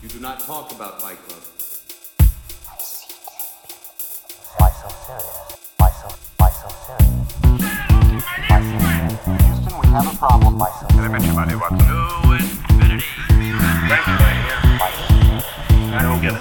You do not talk about Fight Club. Why so serious? Why so, why so serious? Why so serious? Houston, we have a problem. Why so serious? To infinity. I don't get it.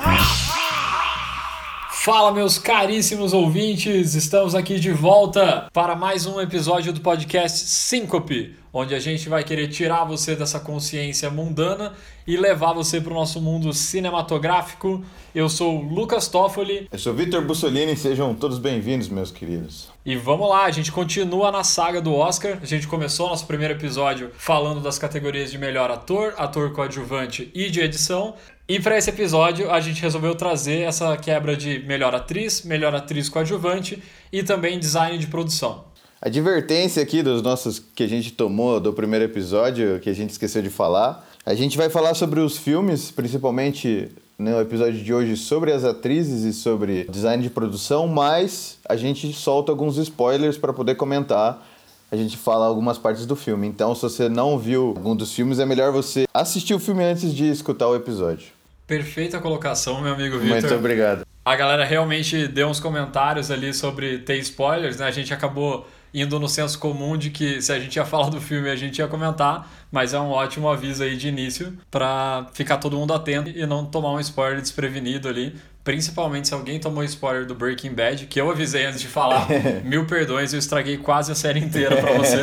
Fala, meus caríssimos ouvintes! Estamos aqui de volta para mais um episódio do podcast Síncope, onde a gente vai querer tirar você dessa consciência mundana e levar você para o nosso mundo cinematográfico. Eu sou o Lucas Toffoli Eu sou Vitor Bussolini, sejam todos bem-vindos, meus queridos. e vamos lá, a gente continua na saga do Oscar. A gente começou nosso primeiro episódio falando das categorias de melhor ator, ator coadjuvante e de edição. E para esse episódio a gente resolveu trazer essa quebra de melhor atriz, melhor atriz coadjuvante e também design de produção. Advertência aqui dos nossos que a gente tomou do primeiro episódio, que a gente esqueceu de falar. A gente vai falar sobre os filmes, principalmente no episódio de hoje sobre as atrizes e sobre design de produção, mas a gente solta alguns spoilers para poder comentar. A gente fala algumas partes do filme. Então, se você não viu algum dos filmes, é melhor você assistir o filme antes de escutar o episódio. Perfeita colocação, meu amigo Vitor. Muito obrigado. A galera realmente deu uns comentários ali sobre ter spoilers, né? A gente acabou indo no senso comum de que se a gente ia falar do filme a gente ia comentar, mas é um ótimo aviso aí de início pra ficar todo mundo atento e não tomar um spoiler desprevenido ali. Principalmente se alguém tomou spoiler do Breaking Bad, que eu avisei antes de falar. Mil perdões, eu estraguei quase a série inteira pra você.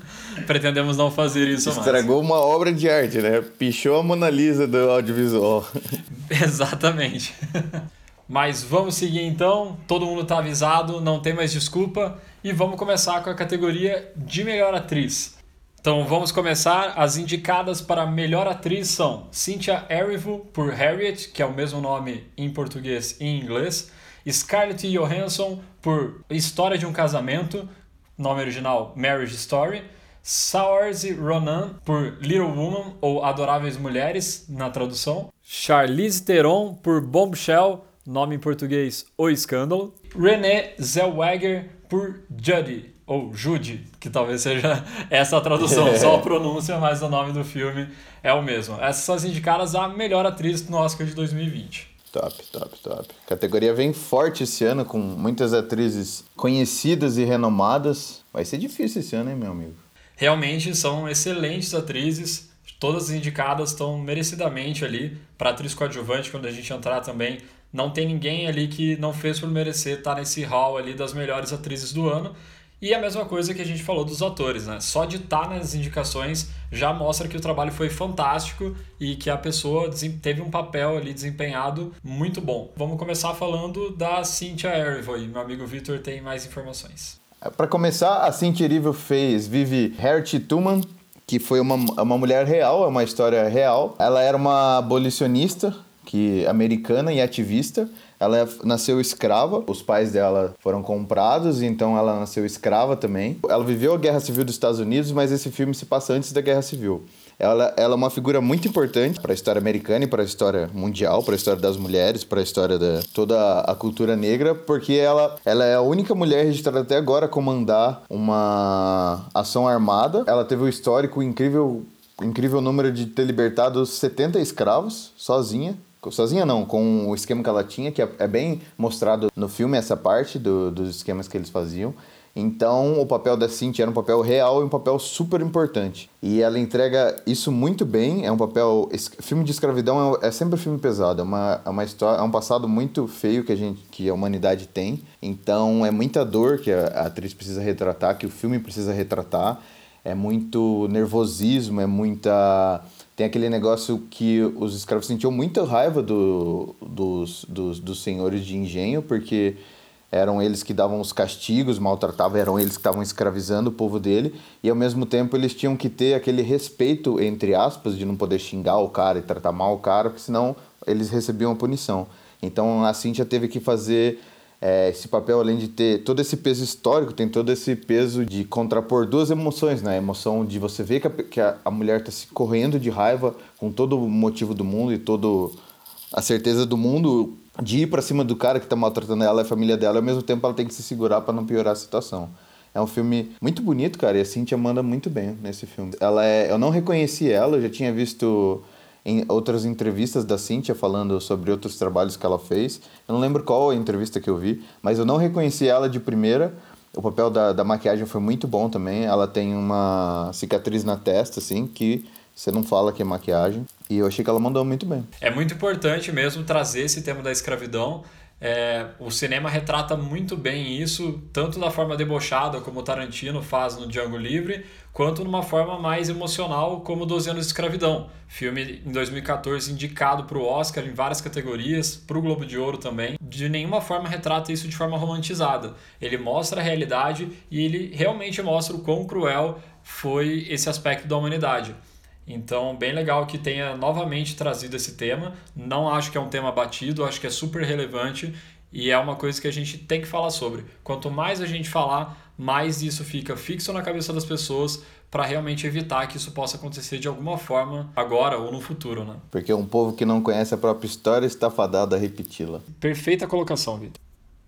Pretendemos não fazer isso mais. Estragou uma obra de arte, né? Pichou a Mona Lisa do audiovisual. Exatamente. Mas vamos seguir então. Todo mundo tá avisado, não tem mais desculpa. E vamos começar com a categoria de melhor atriz. Então vamos começar. As indicadas para melhor atriz são Cynthia Erivo por Harriet, que é o mesmo nome em português e em inglês. Scarlett Johansson por História de um Casamento, nome original Marriage Story. Saoirse Ronan por Little Woman ou Adoráveis Mulheres na tradução. Charlize Theron por Bombshell, nome em português O Escândalo. Renée Zellweger por Judy ou Judy, que talvez seja essa a tradução, só a pronúncia, mas o nome do filme é o mesmo. Essas são as indicadas a melhor atriz no Oscar de 2020. Top, top, top. A categoria vem forte esse ano, com muitas atrizes conhecidas e renomadas. Vai ser difícil esse ano, hein, meu amigo? realmente são excelentes atrizes. Todas as indicadas estão merecidamente ali. Para atriz coadjuvante, quando a gente entrar também, não tem ninguém ali que não fez por merecer estar nesse hall ali das melhores atrizes do ano. E a mesma coisa que a gente falou dos atores, né? Só de estar nas indicações já mostra que o trabalho foi fantástico e que a pessoa teve um papel ali desempenhado muito bom. Vamos começar falando da Cynthia Erivo aí. Meu amigo Victor tem mais informações. Para começar, a Cynthia Erivo fez Vive Harriet Tubman, que foi uma, uma mulher real, é uma história real. Ela era uma abolicionista que americana e ativista. Ela nasceu escrava, os pais dela foram comprados, então ela nasceu escrava também. Ela viveu a Guerra Civil dos Estados Unidos, mas esse filme se passa antes da Guerra Civil. Ela, ela é uma figura muito importante para a história americana e para a história mundial, para a história das mulheres, para a história da toda a cultura negra, porque ela, ela é a única mulher registrada até agora a comandar uma ação armada. Ela teve um histórico incrível, incrível número de ter libertado 70 escravos sozinha. Sozinha não, com o esquema que ela tinha, que é, é bem mostrado no filme essa parte do, dos esquemas que eles faziam. Então, o papel da Cintia era um papel real e um papel super importante. E ela entrega isso muito bem. É um papel. Filme de escravidão é, é sempre um filme pesado. É uma, é uma história, é um passado muito feio que a gente, que a humanidade tem. Então, é muita dor que a, a atriz precisa retratar, que o filme precisa retratar. É muito nervosismo, é muita tem aquele negócio que os escravos sentiam muita raiva do, dos, dos, dos senhores de engenho, porque eram eles que davam os castigos, maltratavam, eram eles que estavam escravizando o povo dele, e ao mesmo tempo eles tinham que ter aquele respeito, entre aspas, de não poder xingar o cara e tratar mal o cara, porque senão eles recebiam a punição. Então a Cíntia teve que fazer é, esse papel, além de ter todo esse peso histórico, tem todo esse peso de contrapor duas emoções, né? A emoção de você ver que a, que a, mulher está se correndo de raiva com todo o motivo do mundo e todo a certeza do mundo de ir para cima do cara que está maltratando ela e a família dela, e ao mesmo tempo ela tem que se segurar para não piorar a situação. É um filme muito bonito, cara, e a Cintia manda muito bem nesse filme. Ela é, eu não reconheci ela, eu já tinha visto em outras entrevistas da Cynthia falando sobre outros trabalhos que ela fez. Eu não lembro qual a entrevista que eu vi, mas eu não reconheci ela de primeira. O papel da, da maquiagem foi muito bom também. Ela tem uma cicatriz na testa, assim, que você não fala que é maquiagem. E eu achei que ela mandou muito bem. É muito importante mesmo trazer esse tema da escravidão. É, o cinema retrata muito bem isso, tanto da forma debochada, como o Tarantino faz no Django Livre, quanto numa forma mais emocional, como 12 Anos de Escravidão. Filme em 2014 indicado para o Oscar em várias categorias, para o Globo de Ouro também. De nenhuma forma retrata isso de forma romantizada. Ele mostra a realidade e ele realmente mostra o quão cruel foi esse aspecto da humanidade. Então, bem legal que tenha novamente trazido esse tema. Não acho que é um tema batido, acho que é super relevante e é uma coisa que a gente tem que falar sobre. Quanto mais a gente falar, mais isso fica fixo na cabeça das pessoas para realmente evitar que isso possa acontecer de alguma forma agora ou no futuro, né? Porque um povo que não conhece a própria história está fadado a repeti-la. Perfeita colocação, Vitor.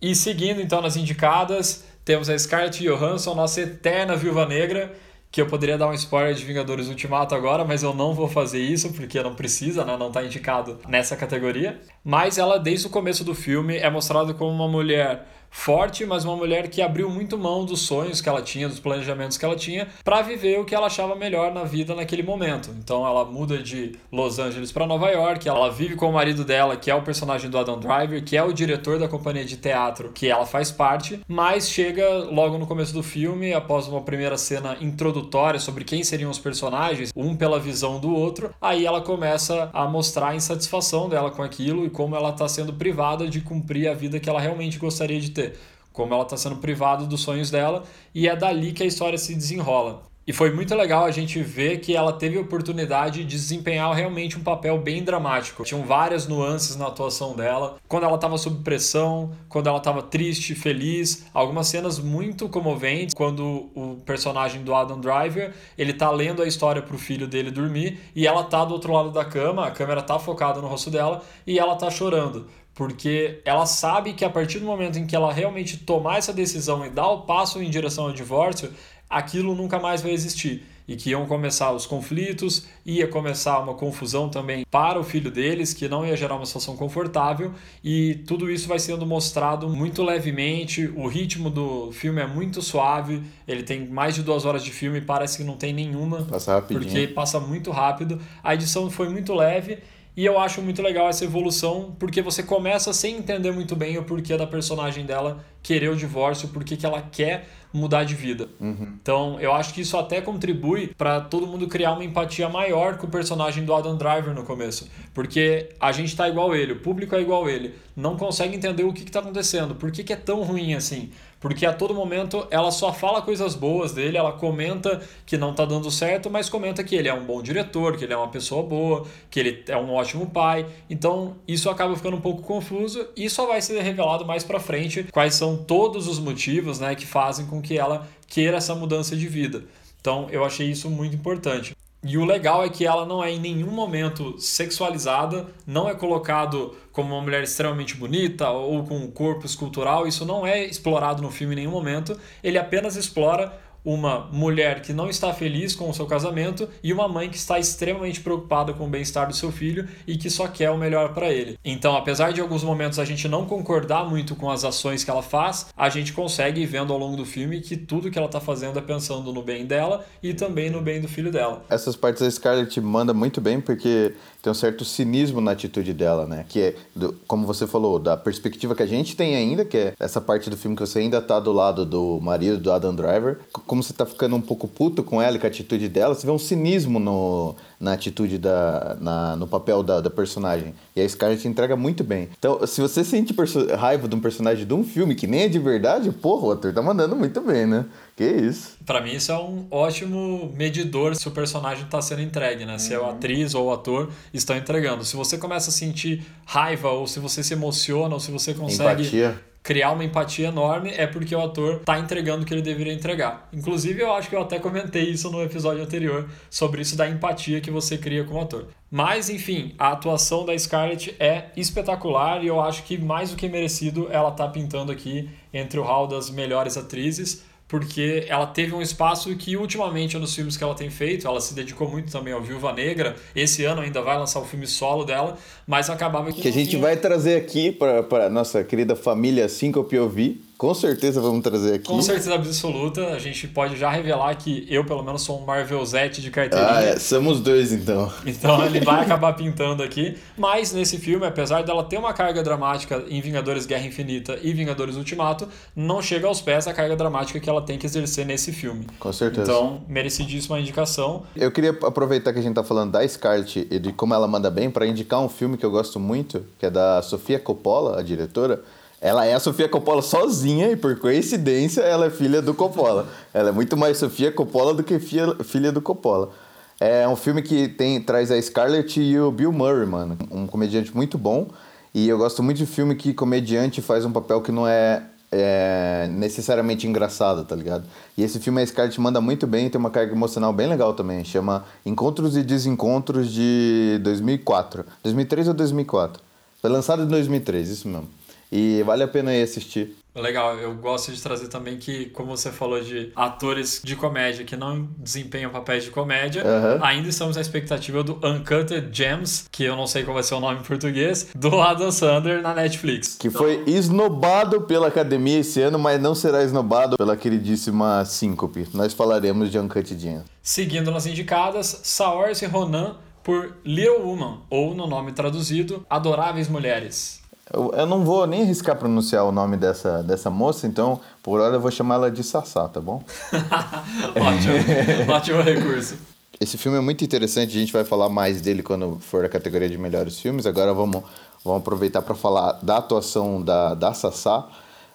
E seguindo então nas indicadas, temos a Scarlett Johansson, nossa eterna Viúva Negra, que eu poderia dar um spoiler de Vingadores Ultimato agora, mas eu não vou fazer isso porque não precisa, né? não está indicado nessa categoria. Mas ela, desde o começo do filme, é mostrada como uma mulher forte, mas uma mulher que abriu muito mão dos sonhos que ela tinha, dos planejamentos que ela tinha, para viver o que ela achava melhor na vida naquele momento. Então ela muda de Los Angeles para Nova York, ela vive com o marido dela, que é o personagem do Adam Driver, que é o diretor da companhia de teatro que ela faz parte, mas chega logo no começo do filme, após uma primeira cena introdutória sobre quem seriam os personagens, um pela visão do outro, aí ela começa a mostrar a insatisfação dela com aquilo e como ela está sendo privada de cumprir a vida que ela realmente gostaria de ter ter, como ela está sendo privada dos sonhos dela, e é dali que a história se desenrola. E foi muito legal a gente ver que ela teve a oportunidade de desempenhar realmente um papel bem dramático. Tinham várias nuances na atuação dela. Quando ela estava sob pressão, quando ela estava triste, feliz, algumas cenas muito comoventes. Quando o personagem do Adam Driver, ele tá lendo a história pro filho dele dormir e ela tá do outro lado da cama, a câmera tá focada no rosto dela e ela tá chorando porque ela sabe que a partir do momento em que ela realmente tomar essa decisão e dar o passo em direção ao divórcio, aquilo nunca mais vai existir. E que iam começar os conflitos, ia começar uma confusão também para o filho deles, que não ia gerar uma situação confortável, e tudo isso vai sendo mostrado muito levemente. O ritmo do filme é muito suave, ele tem mais de duas horas de filme, parece que não tem nenhuma, Passa rapidinho. porque passa muito rápido. A edição foi muito leve e eu acho muito legal essa evolução, porque você começa sem entender muito bem o porquê da personagem dela querer o divórcio, porquê que ela quer mudar de vida. Uhum. Então, eu acho que isso até contribui para todo mundo criar uma empatia maior com o personagem do Adam Driver no começo, porque a gente tá igual ele, o público é igual ele, não consegue entender o que está acontecendo, por que, que é tão ruim assim porque a todo momento ela só fala coisas boas dele, ela comenta que não tá dando certo, mas comenta que ele é um bom diretor, que ele é uma pessoa boa, que ele é um ótimo pai. Então, isso acaba ficando um pouco confuso e só vai ser revelado mais para frente quais são todos os motivos, né, que fazem com que ela queira essa mudança de vida. Então, eu achei isso muito importante. E o legal é que ela não é em nenhum momento sexualizada, não é colocado como uma mulher extremamente bonita ou com um corpo escultural, isso não é explorado no filme em nenhum momento. Ele apenas explora uma mulher que não está feliz com o seu casamento e uma mãe que está extremamente preocupada com o bem-estar do seu filho e que só quer o melhor para ele. Então, apesar de alguns momentos a gente não concordar muito com as ações que ela faz, a gente consegue ir vendo ao longo do filme que tudo que ela está fazendo é pensando no bem dela e também no bem do filho dela. Essas partes a Scarlett manda muito bem porque tem um certo cinismo na atitude dela, né? Que é, do, como você falou, da perspectiva que a gente tem ainda, que é essa parte do filme que você ainda tá do lado do marido do Adam Driver. Como você tá ficando um pouco puto com ela e com a atitude dela, você vê um cinismo no, na atitude da. Na, no papel da, da personagem. E a Scarlett entrega muito bem. Então, se você sente raiva de um personagem de um filme que nem é de verdade, porra, o ator tá mandando muito bem, né? Que isso. Para mim, isso é um ótimo medidor se o personagem está sendo entregue, né? Se é a atriz ou o ator estão entregando. Se você começa a sentir raiva, ou se você se emociona, ou se você consegue. Empatia criar uma empatia enorme é porque o ator está entregando o que ele deveria entregar. Inclusive, eu acho que eu até comentei isso no episódio anterior sobre isso da empatia que você cria com o ator. Mas, enfim, a atuação da Scarlett é espetacular e eu acho que mais do que merecido ela está pintando aqui entre o hall das melhores atrizes porque ela teve um espaço que ultimamente nos filmes que ela tem feito, ela se dedicou muito também ao Viúva Negra. Esse ano ainda vai lançar o filme solo dela, mas acabava que Que a gente vai trazer aqui para nossa querida família Syncope ouvir. Com certeza vamos trazer aqui. Com certeza absoluta, a gente pode já revelar que eu, pelo menos, sou um Marvelzete de carteirinha. Ah, é, somos dois então. Então ele vai acabar pintando aqui. Mas nesse filme, apesar dela ter uma carga dramática em Vingadores Guerra Infinita e Vingadores Ultimato, não chega aos pés da carga dramática que ela tem que exercer nesse filme. Com certeza. Então, merecidíssima indicação. Eu queria aproveitar que a gente tá falando da Scarlett e de como ela manda bem para indicar um filme que eu gosto muito, que é da Sofia Coppola, a diretora. Ela é a Sofia Coppola sozinha e por coincidência ela é filha do Coppola. Ela é muito mais Sofia Coppola do que filha, filha do Coppola. É um filme que tem, traz a Scarlett e o Bill Murray, mano. Um comediante muito bom. E eu gosto muito de filme que comediante faz um papel que não é, é necessariamente engraçado, tá ligado? E esse filme a Scarlett manda muito bem e tem uma carga emocional bem legal também. Chama Encontros e Desencontros de 2004. 2003 ou 2004? Foi lançado em 2003, isso mesmo. E vale a pena ir assistir. Legal, eu gosto de trazer também que, como você falou de atores de comédia que não desempenham papéis de comédia, Aham. ainda estamos na expectativa do Uncut Gems, que eu não sei qual vai ser o nome em português, do Adam Sandler na Netflix. Que foi esnobado pela academia esse ano, mas não será esnobado pela queridíssima Síncope. Nós falaremos de Uncut Gems. Seguindo nas indicadas, Saoirse Ronan por Little Woman, ou no nome traduzido, Adoráveis Mulheres. Eu, eu não vou nem arriscar pronunciar o nome dessa, dessa moça, então por hora eu vou chamar ela de Sassá, tá bom? ótimo, ótimo recurso. Esse filme é muito interessante, a gente vai falar mais dele quando for a categoria de melhores filmes. Agora vamos, vamos aproveitar para falar da atuação da, da Sassá.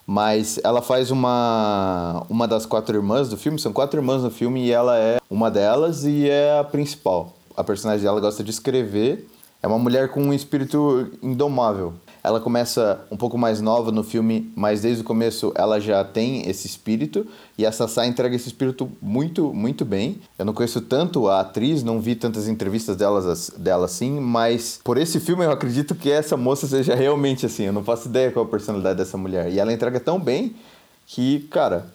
Mas ela faz uma, uma das quatro irmãs do filme, são quatro irmãs no filme e ela é uma delas e é a principal. A personagem dela gosta de escrever, é uma mulher com um espírito indomável. Ela começa um pouco mais nova no filme, mas desde o começo ela já tem esse espírito e a Sassá entrega esse espírito muito, muito bem. Eu não conheço tanto a atriz, não vi tantas entrevistas delas, dela assim, mas por esse filme eu acredito que essa moça seja realmente assim. Eu não faço ideia qual a personalidade dessa mulher. E ela entrega tão bem que, cara,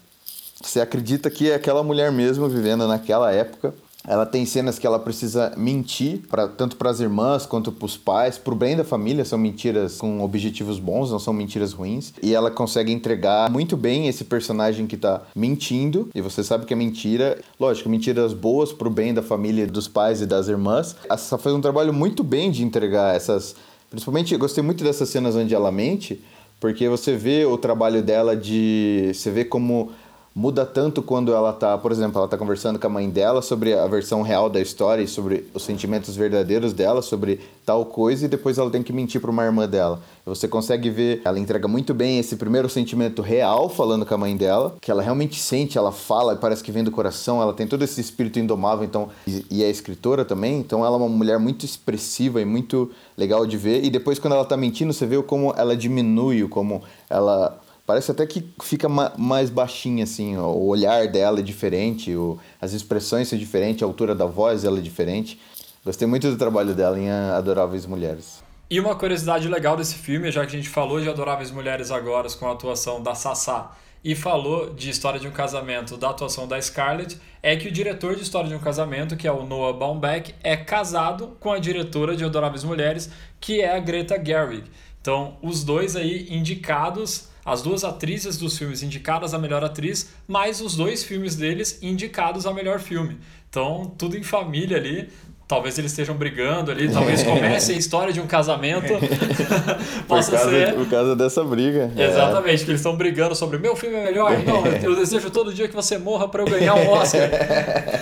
você acredita que é aquela mulher mesmo vivendo naquela época. Ela tem cenas que ela precisa mentir, pra, tanto para as irmãs quanto para os pais, para o bem da família. São mentiras com objetivos bons, não são mentiras ruins. E ela consegue entregar muito bem esse personagem que tá mentindo. E você sabe que é mentira. Lógico, mentiras boas para o bem da família, dos pais e das irmãs. Ela faz um trabalho muito bem de entregar essas. Principalmente, gostei muito dessas cenas onde ela mente, porque você vê o trabalho dela de. Você vê como muda tanto quando ela tá, por exemplo, ela tá conversando com a mãe dela sobre a versão real da história e sobre os sentimentos verdadeiros dela, sobre tal coisa, e depois ela tem que mentir para uma irmã dela. Você consegue ver, ela entrega muito bem esse primeiro sentimento real falando com a mãe dela, que ela realmente sente, ela fala, parece que vem do coração, ela tem todo esse espírito indomável, então, e, e é escritora também, então ela é uma mulher muito expressiva e muito legal de ver. E depois quando ela tá mentindo, você vê como ela diminui, como ela Parece até que fica ma mais baixinha, assim, ó. o olhar dela é diferente, o, as expressões são diferentes, a altura da voz dela é diferente. Gostei muito do trabalho dela em Adoráveis Mulheres. E uma curiosidade legal desse filme, já que a gente falou de Adoráveis Mulheres agora com a atuação da Sassá e falou de História de um Casamento da atuação da Scarlett, é que o diretor de História de um Casamento, que é o Noah Baumbach, é casado com a diretora de Adoráveis Mulheres, que é a Greta Gerwig. Então, os dois aí indicados as duas atrizes dos filmes indicadas a melhor atriz, mais os dois filmes deles indicados a melhor filme. Então, tudo em família ali. Talvez eles estejam brigando ali, talvez comece a história de um casamento. Possa por, causa, ser. por causa dessa briga. Exatamente, que eles estão brigando sobre meu filme é melhor. Não, eu desejo todo dia que você morra para eu ganhar um Oscar.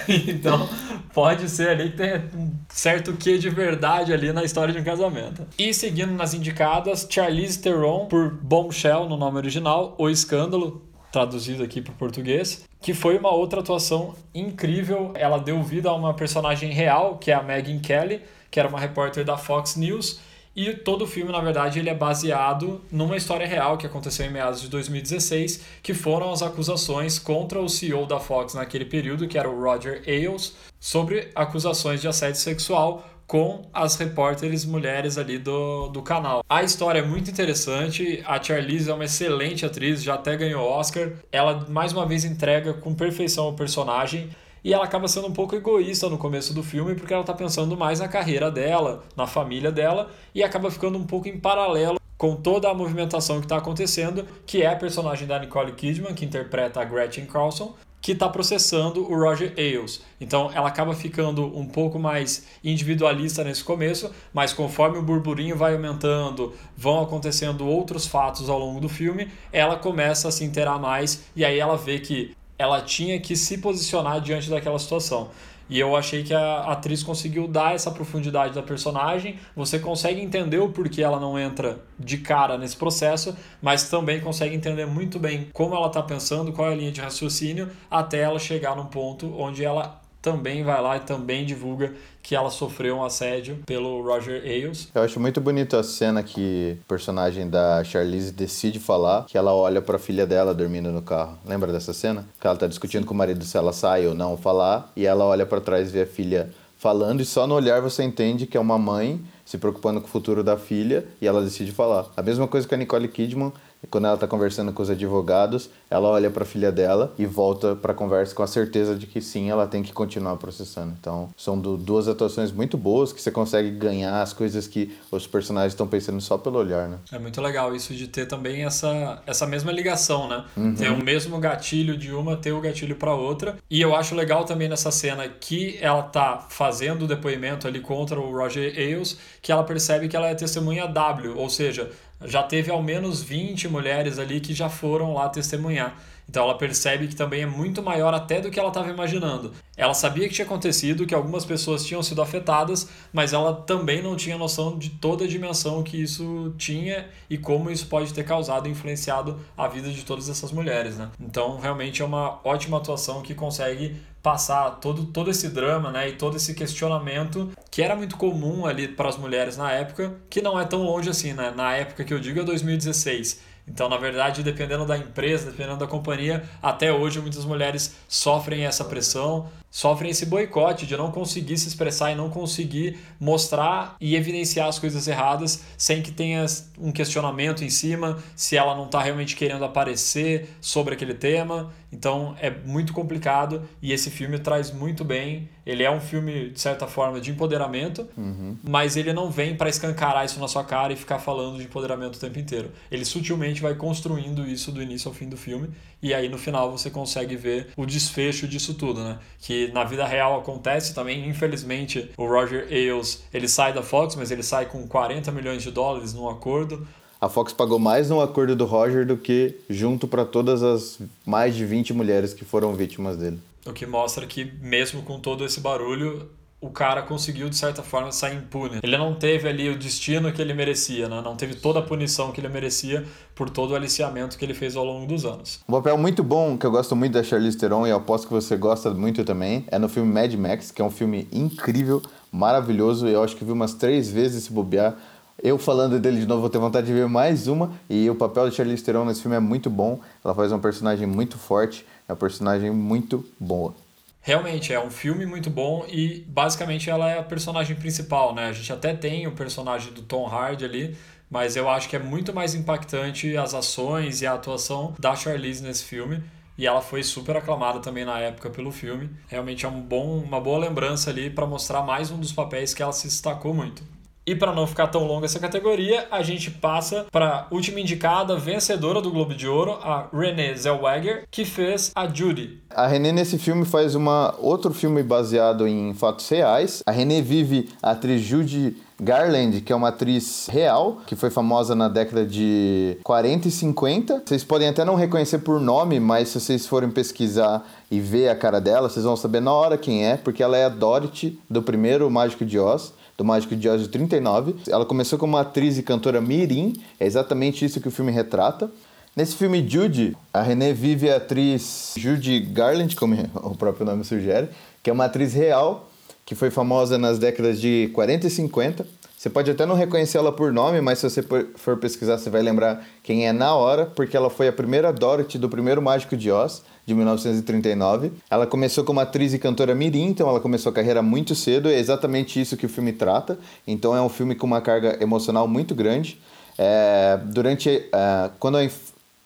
então, pode ser ali que tem um certo quê de verdade ali na história de um casamento. E seguindo nas indicadas, Charlize Theron por Bombshell no nome original, O Escândalo, traduzido aqui para o português, que foi uma outra atuação incrível. Ela deu vida a uma personagem real, que é a Megyn Kelly, que era uma repórter da Fox News. E todo o filme, na verdade, ele é baseado numa história real que aconteceu em meados de 2016, que foram as acusações contra o CEO da Fox naquele período, que era o Roger Ailes, sobre acusações de assédio sexual com as repórteres mulheres ali do, do canal. A história é muito interessante, a Charlize é uma excelente atriz, já até ganhou Oscar. Ela mais uma vez entrega com perfeição o personagem. E ela acaba sendo um pouco egoísta no começo do filme, porque ela está pensando mais na carreira dela, na família dela, e acaba ficando um pouco em paralelo com toda a movimentação que está acontecendo, que é a personagem da Nicole Kidman, que interpreta a Gretchen Carlson, que está processando o Roger Ailes. Então ela acaba ficando um pouco mais individualista nesse começo, mas conforme o burburinho vai aumentando, vão acontecendo outros fatos ao longo do filme, ela começa a se interar mais e aí ela vê que ela tinha que se posicionar diante daquela situação. E eu achei que a atriz conseguiu dar essa profundidade da personagem. Você consegue entender o porquê ela não entra de cara nesse processo, mas também consegue entender muito bem como ela está pensando, qual é a linha de raciocínio, até ela chegar num ponto onde ela também vai lá e também divulga que ela sofreu um assédio pelo Roger Ailes. Eu acho muito bonito a cena que o personagem da Charlize decide falar que ela olha para a filha dela dormindo no carro. Lembra dessa cena? Que ela tá discutindo com o marido se ela sai ou não falar e ela olha para trás e vê a filha falando e só no olhar você entende que é uma mãe se preocupando com o futuro da filha e ela decide falar. A mesma coisa que a Nicole Kidman e quando ela está conversando com os advogados, ela olha para a filha dela e volta para a conversa com a certeza de que sim, ela tem que continuar processando. Então, são do, duas atuações muito boas que você consegue ganhar as coisas que os personagens estão pensando só pelo olhar, né? É muito legal isso de ter também essa, essa mesma ligação, né? Uhum. Ter o mesmo gatilho de uma, ter o gatilho para outra. E eu acho legal também nessa cena que ela tá fazendo o depoimento ali contra o Roger Ailes, que ela percebe que ela é testemunha W, ou seja, já teve ao menos 20 mulheres ali que já foram lá testemunhar. Então ela percebe que também é muito maior até do que ela estava imaginando. Ela sabia que tinha acontecido, que algumas pessoas tinham sido afetadas, mas ela também não tinha noção de toda a dimensão que isso tinha e como isso pode ter causado e influenciado a vida de todas essas mulheres, né? Então realmente é uma ótima atuação que consegue passar todo, todo esse drama né, e todo esse questionamento que era muito comum ali para as mulheres na época, que não é tão longe assim, né? Na época que eu digo é 2016. Então, na verdade, dependendo da empresa, dependendo da companhia, até hoje muitas mulheres sofrem essa pressão, sofrem esse boicote de não conseguir se expressar e não conseguir mostrar e evidenciar as coisas erradas sem que tenha um questionamento em cima, se ela não está realmente querendo aparecer sobre aquele tema. Então é muito complicado e esse filme traz muito bem. Ele é um filme, de certa forma, de empoderamento, uhum. mas ele não vem para escancarar isso na sua cara e ficar falando de empoderamento o tempo inteiro. Ele sutilmente vai construindo isso do início ao fim do filme e aí no final você consegue ver o desfecho disso tudo, né? Que na vida real acontece também. Infelizmente, o Roger Ailes ele sai da Fox, mas ele sai com 40 milhões de dólares num acordo a Fox pagou mais no acordo do Roger do que junto para todas as mais de 20 mulheres que foram vítimas dele. O que mostra que, mesmo com todo esse barulho, o cara conseguiu, de certa forma, sair impune. Ele não teve ali o destino que ele merecia, né? não teve toda a punição que ele merecia por todo o aliciamento que ele fez ao longo dos anos. Um papel muito bom, que eu gosto muito da Charlize Theron e aposto que você gosta muito também, é no filme Mad Max, que é um filme incrível, maravilhoso, eu acho que vi umas três vezes se bobear eu falando dele de novo, vou ter vontade de ver mais uma. E o papel de Charlize Theron nesse filme é muito bom. Ela faz uma personagem muito forte, é uma personagem muito boa. Realmente, é um filme muito bom e basicamente ela é a personagem principal, né? A gente até tem o personagem do Tom Hardy ali, mas eu acho que é muito mais impactante as ações e a atuação da Charlize nesse filme. E ela foi super aclamada também na época pelo filme. Realmente é um bom, uma boa lembrança ali para mostrar mais um dos papéis que ela se destacou muito. E para não ficar tão longa essa categoria, a gente passa para a última indicada, vencedora do Globo de Ouro, a Renée Zellweger, que fez a Judy. A Renée nesse filme faz uma outro filme baseado em fatos reais. A Renée vive a atriz Judy Garland, que é uma atriz real, que foi famosa na década de 40 e 50. Vocês podem até não reconhecer por nome, mas se vocês forem pesquisar e ver a cara dela, vocês vão saber na hora quem é, porque ela é a Dorothy do primeiro Mágico de Oz do Mágico de Oz de 39. Ela começou como atriz e cantora mirim, é exatamente isso que o filme retrata. Nesse filme Judy, a Renée vive a atriz Judy Garland, como o próprio nome sugere, que é uma atriz real que foi famosa nas décadas de 40 e 50. Você pode até não reconhecer ela por nome, mas se você for pesquisar, você vai lembrar quem é na hora, porque ela foi a primeira Dorothy do primeiro Mágico de Oz, de 1939. Ela começou como atriz e cantora mirim, então ela começou a carreira muito cedo, é exatamente isso que o filme trata. Então é um filme com uma carga emocional muito grande. É, durante, é, quando a,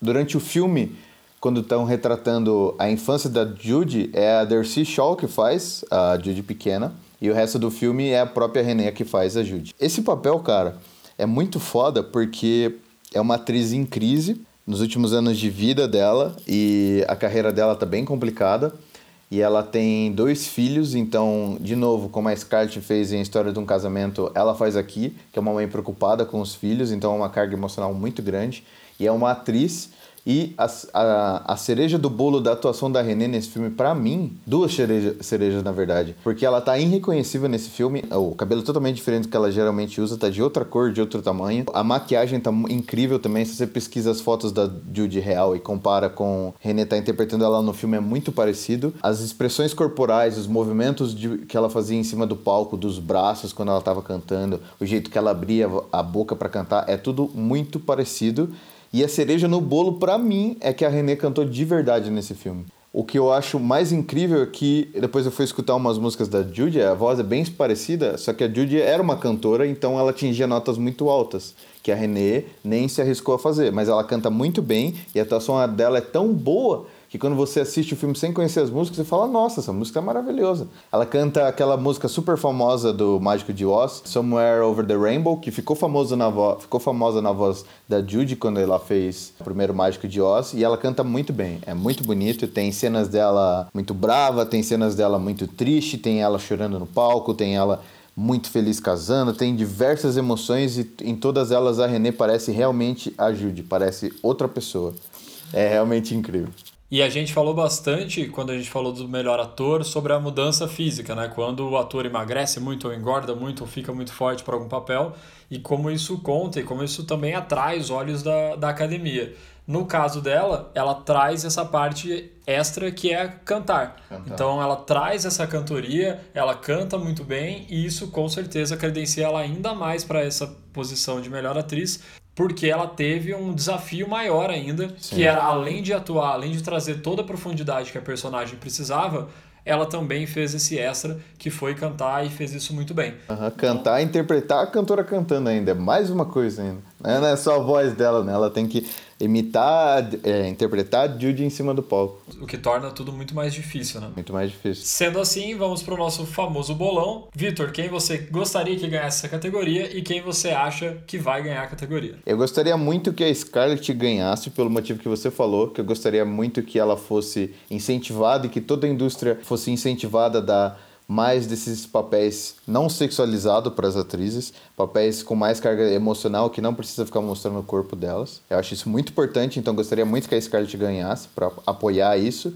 durante o filme, quando estão retratando a infância da Judy, é a Darcy Shaw que faz a Judy pequena, e o resto do filme é a própria Renée que faz a Judy. Esse papel, cara, é muito foda porque é uma atriz em crise, nos últimos anos de vida dela e a carreira dela tá bem complicada. E ela tem dois filhos, então, de novo, como a Scarlett fez em História de um Casamento, ela faz aqui, que é uma mãe preocupada com os filhos, então é uma carga emocional muito grande. E é uma atriz e a, a, a, cereja do bolo da atuação da René nesse filme, para mim, duas cereja, cerejas na verdade. Porque ela tá irreconhecível nesse filme. O cabelo totalmente diferente do que ela geralmente usa, tá de outra cor, de outro tamanho. A maquiagem tá incrível também. Se você pesquisa as fotos da Judy real e compara com René tá interpretando ela no filme, é muito parecido. As expressões corporais, os movimentos de, que ela fazia em cima do palco, dos braços quando ela tava cantando, o jeito que ela abria a boca para cantar, é tudo muito parecido. E a cereja no bolo, para mim, é que a René cantou de verdade nesse filme. O que eu acho mais incrível é que depois eu fui escutar umas músicas da Judy, a voz é bem parecida, só que a Judy era uma cantora, então ela atingia notas muito altas, que a René nem se arriscou a fazer, mas ela canta muito bem e a atuação dela é tão boa que quando você assiste o filme sem conhecer as músicas, você fala, nossa, essa música é maravilhosa. Ela canta aquela música super famosa do Mágico de Oz, Somewhere Over the Rainbow, que ficou famosa na voz, ficou famosa na voz da Judy quando ela fez o primeiro Mágico de Oz, e ela canta muito bem, é muito bonito, tem cenas dela muito brava, tem cenas dela muito triste, tem ela chorando no palco, tem ela muito feliz casando, tem diversas emoções e em todas elas a René parece realmente a Judy, parece outra pessoa. É realmente incrível. E a gente falou bastante, quando a gente falou do melhor ator, sobre a mudança física, né? Quando o ator emagrece muito, ou engorda muito, ou fica muito forte para algum papel, e como isso conta e como isso também atrai os olhos da, da academia. No caso dela, ela traz essa parte extra que é cantar. cantar. Então ela traz essa cantoria, ela canta muito bem e isso com certeza credencia ela ainda mais para essa posição de melhor atriz, porque ela teve um desafio maior ainda, Sim. que era além de atuar, além de trazer toda a profundidade que a personagem precisava, ela também fez esse extra, que foi cantar e fez isso muito bem. Uhum, cantar e interpretar a cantora cantando ainda, é mais uma coisa ainda. Não é só a voz dela, né? Ela tem que imitar, é, interpretar a Judy em cima do palco. O que torna tudo muito mais difícil, né? Muito mais difícil. Sendo assim, vamos para o nosso famoso bolão. Vitor, quem você gostaria que ganhasse essa categoria e quem você acha que vai ganhar a categoria? Eu gostaria muito que a Scarlett ganhasse, pelo motivo que você falou, que eu gostaria muito que ela fosse incentivada e que toda a indústria fosse incentivada a dar mais desses papéis não sexualizados para as atrizes, papéis com mais carga emocional que não precisa ficar mostrando o corpo delas. Eu acho isso muito importante, então gostaria muito que a Scarlett ganhasse para apoiar isso.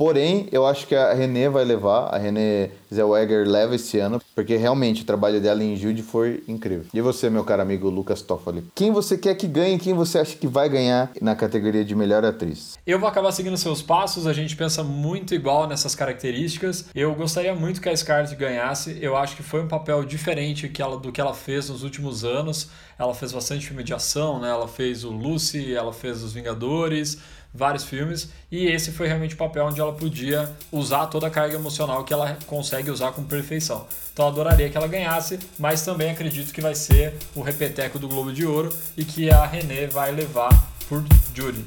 Porém, eu acho que a René vai levar, a René Zellweger leva esse ano, porque realmente o trabalho dela em Jude foi incrível. E você, meu caro amigo Lucas Toffoli? Quem você quer que ganhe, quem você acha que vai ganhar na categoria de melhor atriz? Eu vou acabar seguindo seus passos, a gente pensa muito igual nessas características. Eu gostaria muito que a Scarlett ganhasse, eu acho que foi um papel diferente que ela, do que ela fez nos últimos anos. Ela fez bastante filme de ação, né? Ela fez o Lucy, ela fez Os Vingadores vários filmes, e esse foi realmente o papel onde ela podia usar toda a carga emocional que ela consegue usar com perfeição. Então eu adoraria que ela ganhasse, mas também acredito que vai ser o repeteco do Globo de Ouro e que a René vai levar por Judy.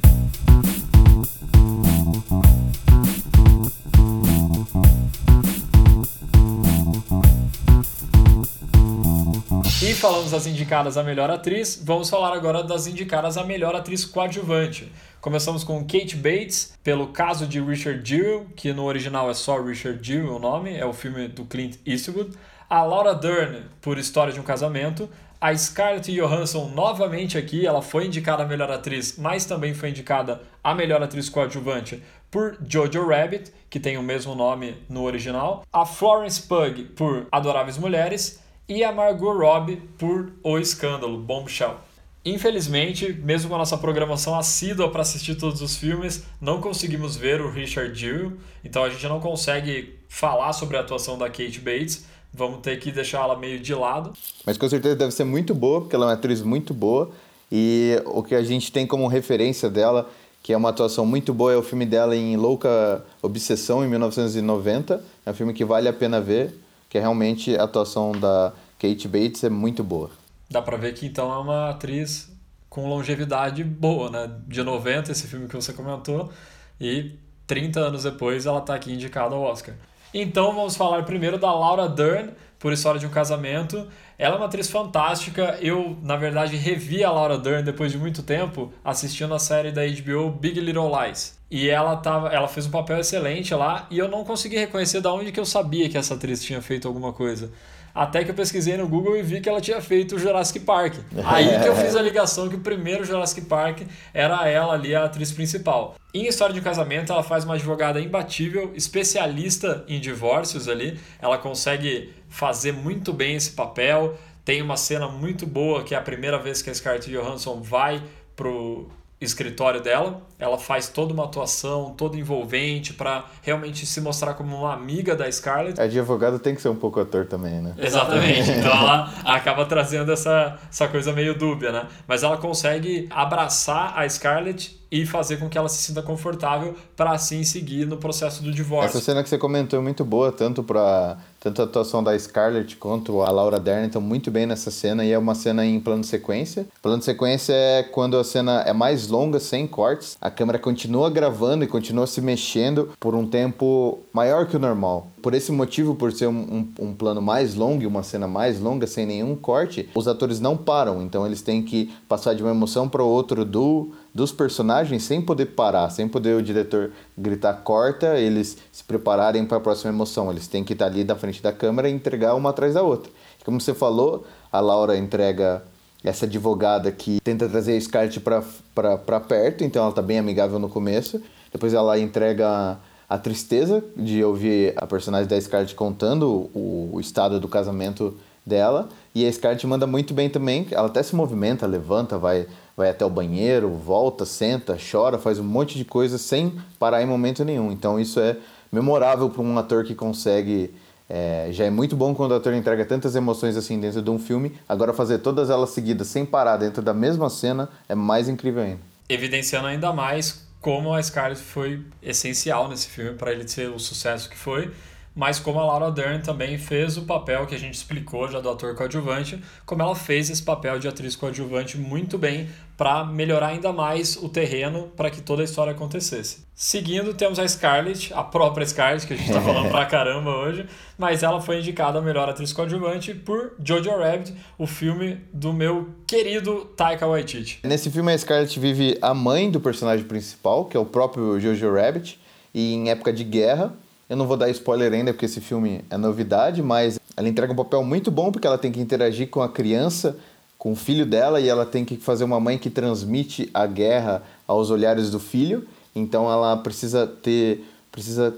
E falamos das indicadas a melhor atriz, vamos falar agora das indicadas a melhor atriz coadjuvante. Começamos com Kate Bates, pelo caso de Richard Jewell, que no original é só Richard Jewell o nome, é o filme do Clint Eastwood. A Laura Dern, por História de um Casamento. A Scarlett Johansson, novamente aqui, ela foi indicada a melhor atriz, mas também foi indicada a melhor atriz coadjuvante por Jojo Rabbit, que tem o mesmo nome no original. A Florence Pugh por Adoráveis Mulheres. E a Margot Robbie por O Escândalo, Bombshell. Infelizmente, mesmo com a nossa programação assídua para assistir todos os filmes, não conseguimos ver o Richard Jewell, então a gente não consegue falar sobre a atuação da Kate Bates, vamos ter que deixar ela meio de lado. Mas com certeza deve ser muito boa, porque ela é uma atriz muito boa. E o que a gente tem como referência dela, que é uma atuação muito boa, é o filme dela em Louca Obsessão, em 1990. É um filme que vale a pena ver, que é realmente a atuação da Kate Bates é muito boa. Dá pra ver que então é uma atriz com longevidade boa, né? De 90, esse filme que você comentou, e 30 anos depois ela tá aqui indicada ao Oscar. Então vamos falar primeiro da Laura Dern, por História de um Casamento. Ela é uma atriz fantástica. Eu, na verdade, revi a Laura Dern depois de muito tempo assistindo a série da HBO Big Little Lies. E ela, tava, ela fez um papel excelente lá e eu não consegui reconhecer de onde que eu sabia que essa atriz tinha feito alguma coisa. Até que eu pesquisei no Google e vi que ela tinha feito o Jurassic Park. Aí que eu fiz a ligação que o primeiro Jurassic Park era ela ali, a atriz principal. Em História de um Casamento, ela faz uma advogada imbatível, especialista em divórcios ali. Ela consegue fazer muito bem esse papel. Tem uma cena muito boa que é a primeira vez que a Scarlett Johansson vai pro escritório dela. Ela faz toda uma atuação, toda envolvente, para realmente se mostrar como uma amiga da Scarlett. A advogado tem que ser um pouco ator também, né? Exatamente. Então ela acaba trazendo essa, essa coisa meio dúbia, né? Mas ela consegue abraçar a Scarlett e fazer com que ela se sinta confortável para assim seguir no processo do divórcio. Essa cena que você comentou é muito boa, tanto para tanto a atuação da Scarlett quanto a Laura Dern estão muito bem nessa cena e é uma cena em plano sequência. Plano sequência é quando a cena é mais longa, sem cortes, a câmera continua gravando e continua se mexendo por um tempo maior que o normal. Por esse motivo, por ser um, um, um plano mais longo e uma cena mais longa, sem nenhum corte, os atores não param, então eles têm que passar de uma emoção para outra do dos personagens sem poder parar, sem poder o diretor gritar corta, eles se prepararem para a próxima emoção. Eles têm que estar ali da frente da câmera e entregar uma atrás da outra. Como você falou, a Laura entrega essa advogada que tenta trazer a Scarlett para perto, então ela está bem amigável no começo. Depois ela entrega a tristeza de ouvir a personagem da Scarlett contando o, o estado do casamento dela. E a Scarlett manda muito bem também. Ela até se movimenta, levanta, vai, vai até o banheiro, volta, senta, chora, faz um monte de coisa sem parar em momento nenhum. Então isso é memorável para um ator que consegue. É, já é muito bom quando o ator entrega tantas emoções assim dentro de um filme. Agora fazer todas elas seguidas sem parar dentro da mesma cena é mais incrível ainda. Evidenciando ainda mais como a Scarlett foi essencial nesse filme para ele ser o sucesso que foi mas como a Laura Dern também fez o papel que a gente explicou já do ator coadjuvante, como ela fez esse papel de atriz coadjuvante muito bem para melhorar ainda mais o terreno para que toda a história acontecesse. Seguindo, temos a Scarlett, a própria Scarlett, que a gente está falando pra caramba hoje, mas ela foi indicada a melhor atriz coadjuvante por Jojo Rabbit, o filme do meu querido Taika Waititi. Nesse filme, a Scarlett vive a mãe do personagem principal, que é o próprio Jojo Rabbit, e em época de guerra, eu não vou dar spoiler ainda porque esse filme é novidade, mas ela entrega um papel muito bom porque ela tem que interagir com a criança, com o filho dela e ela tem que fazer uma mãe que transmite a guerra aos olhares do filho. Então ela precisa ter, precisa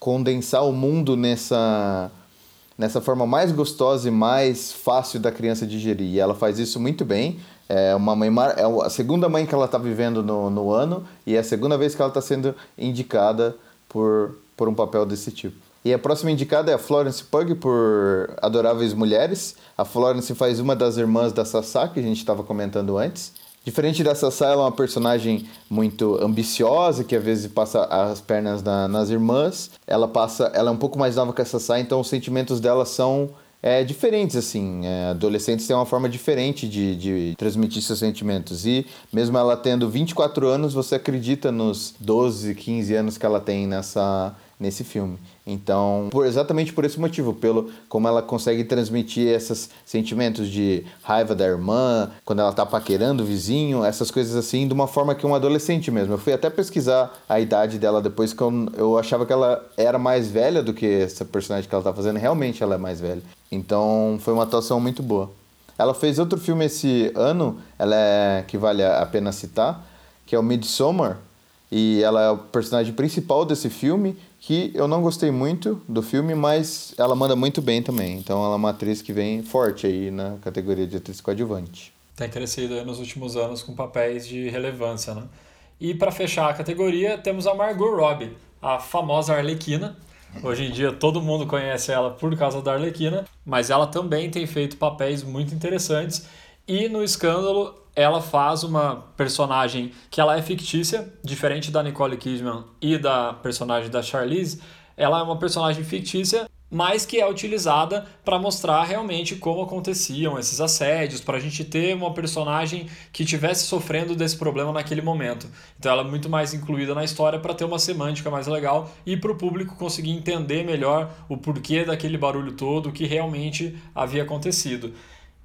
condensar o mundo nessa nessa forma mais gostosa e mais fácil da criança digerir. E ela faz isso muito bem. É uma mãe é a segunda mãe que ela está vivendo no, no ano e é a segunda vez que ela está sendo indicada por por um papel desse tipo. E a próxima indicada é a Florence Pugh por Adoráveis Mulheres. A Florence faz uma das irmãs da Sassá, que a gente estava comentando antes. Diferente da Sassá, ela é uma personagem muito ambiciosa, que às vezes passa as pernas na, nas irmãs. Ela passa, ela é um pouco mais nova que a Sassá, então os sentimentos dela são é, diferentes, assim. É, adolescentes têm uma forma diferente de, de transmitir seus sentimentos. E mesmo ela tendo 24 anos, você acredita nos 12, 15 anos que ela tem nessa nesse filme. Então, por, exatamente por esse motivo, pelo como ela consegue transmitir esses sentimentos de raiva da irmã, quando ela tá paquerando o vizinho, essas coisas assim, de uma forma que um adolescente mesmo. Eu fui até pesquisar a idade dela depois que eu, eu achava que ela era mais velha do que essa personagem que ela tá fazendo, realmente ela é mais velha. Então, foi uma atuação muito boa. Ela fez outro filme esse ano, ela é que vale a pena citar, que é o Midsommar, e ela é o personagem principal desse filme que eu não gostei muito do filme, mas ela manda muito bem também. Então ela é uma atriz que vem forte aí na categoria de atriz coadjuvante. Tem crescido nos últimos anos com papéis de relevância, né? E para fechar a categoria, temos a Margot Robbie, a famosa Arlequina. Hoje em dia todo mundo conhece ela por causa da Arlequina, mas ela também tem feito papéis muito interessantes. E no Escândalo ela faz uma personagem que ela é fictícia, diferente da Nicole Kidman e da personagem da Charlize. Ela é uma personagem fictícia mas que é utilizada para mostrar realmente como aconteciam esses assédios, para a gente ter uma personagem que estivesse sofrendo desse problema naquele momento. Então ela é muito mais incluída na história para ter uma semântica mais legal e para o público conseguir entender melhor o porquê daquele barulho todo, o que realmente havia acontecido.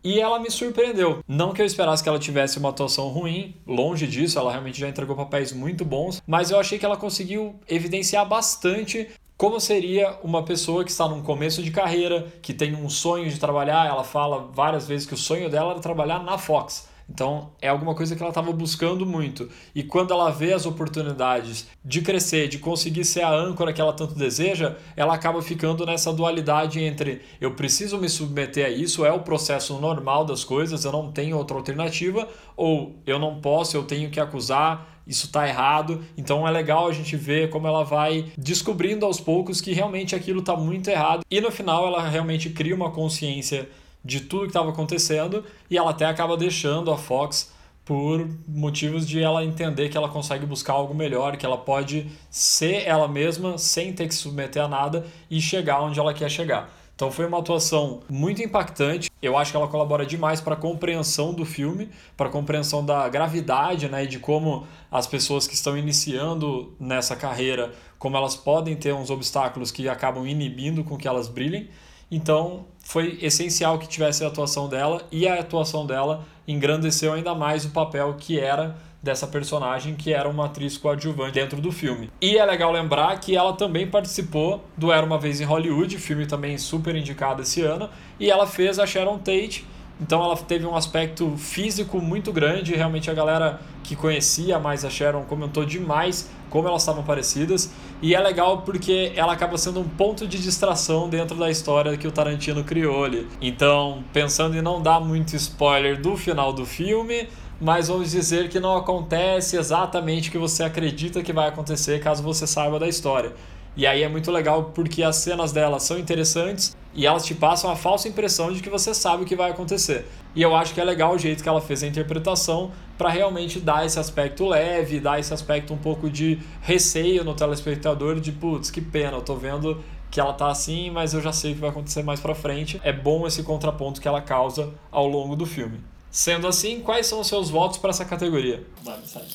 E ela me surpreendeu. Não que eu esperasse que ela tivesse uma atuação ruim, longe disso, ela realmente já entregou papéis muito bons, mas eu achei que ela conseguiu evidenciar bastante como seria uma pessoa que está num começo de carreira, que tem um sonho de trabalhar? Ela fala várias vezes que o sonho dela era trabalhar na Fox. Então é alguma coisa que ela estava buscando muito. E quando ela vê as oportunidades de crescer, de conseguir ser a âncora que ela tanto deseja, ela acaba ficando nessa dualidade entre eu preciso me submeter a isso, é o processo normal das coisas, eu não tenho outra alternativa, ou eu não posso, eu tenho que acusar, isso está errado. Então é legal a gente ver como ela vai descobrindo aos poucos que realmente aquilo está muito errado. E no final ela realmente cria uma consciência de tudo que estava acontecendo e ela até acaba deixando a Fox por motivos de ela entender que ela consegue buscar algo melhor, que ela pode ser ela mesma sem ter que se submeter a nada e chegar onde ela quer chegar. Então foi uma atuação muito impactante. Eu acho que ela colabora demais para a compreensão do filme, para a compreensão da gravidade, né, e de como as pessoas que estão iniciando nessa carreira, como elas podem ter uns obstáculos que acabam inibindo com que elas brilhem. Então, foi essencial que tivesse a atuação dela e a atuação dela engrandeceu ainda mais o papel que era dessa personagem que era uma atriz coadjuvante dentro do filme. E é legal lembrar que ela também participou do Era uma vez em Hollywood, filme também super indicado esse ano, e ela fez a Sharon Tate. Então ela teve um aspecto físico muito grande, realmente a galera que conhecia mais a Sharon comentou demais como elas estavam parecidas. E é legal porque ela acaba sendo um ponto de distração dentro da história que o Tarantino criou ali. Então, pensando em não dar muito spoiler do final do filme, mas vamos dizer que não acontece exatamente o que você acredita que vai acontecer caso você saiba da história. E aí é muito legal porque as cenas dela são interessantes e elas te passam a falsa impressão de que você sabe o que vai acontecer. E eu acho que é legal o jeito que ela fez a interpretação para realmente dar esse aspecto leve, dar esse aspecto um pouco de receio no telespectador de putz, que pena, eu tô vendo que ela tá assim, mas eu já sei o que vai acontecer mais para frente. É bom esse contraponto que ela causa ao longo do filme. Sendo assim, quais são os seus votos para essa categoria?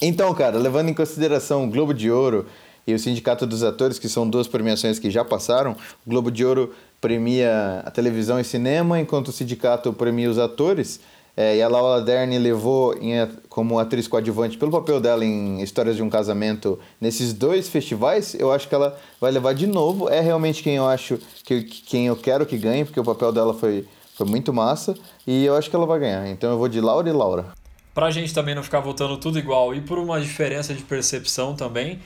Então, cara, levando em consideração o Globo de Ouro e o Sindicato dos Atores, que são duas premiações que já passaram, o Globo de Ouro premia a televisão e cinema, enquanto o sindicato premia os atores. É, e a Laura Dern levou em, como atriz coadjuvante pelo papel dela em Histórias de um Casamento nesses dois festivais. Eu acho que ela vai levar de novo. É realmente quem eu acho que quem eu quero que ganhe, porque o papel dela foi foi muito massa e eu acho que ela vai ganhar. Então eu vou de Laura e Laura. Pra gente também não ficar votando tudo igual e por uma diferença de percepção também,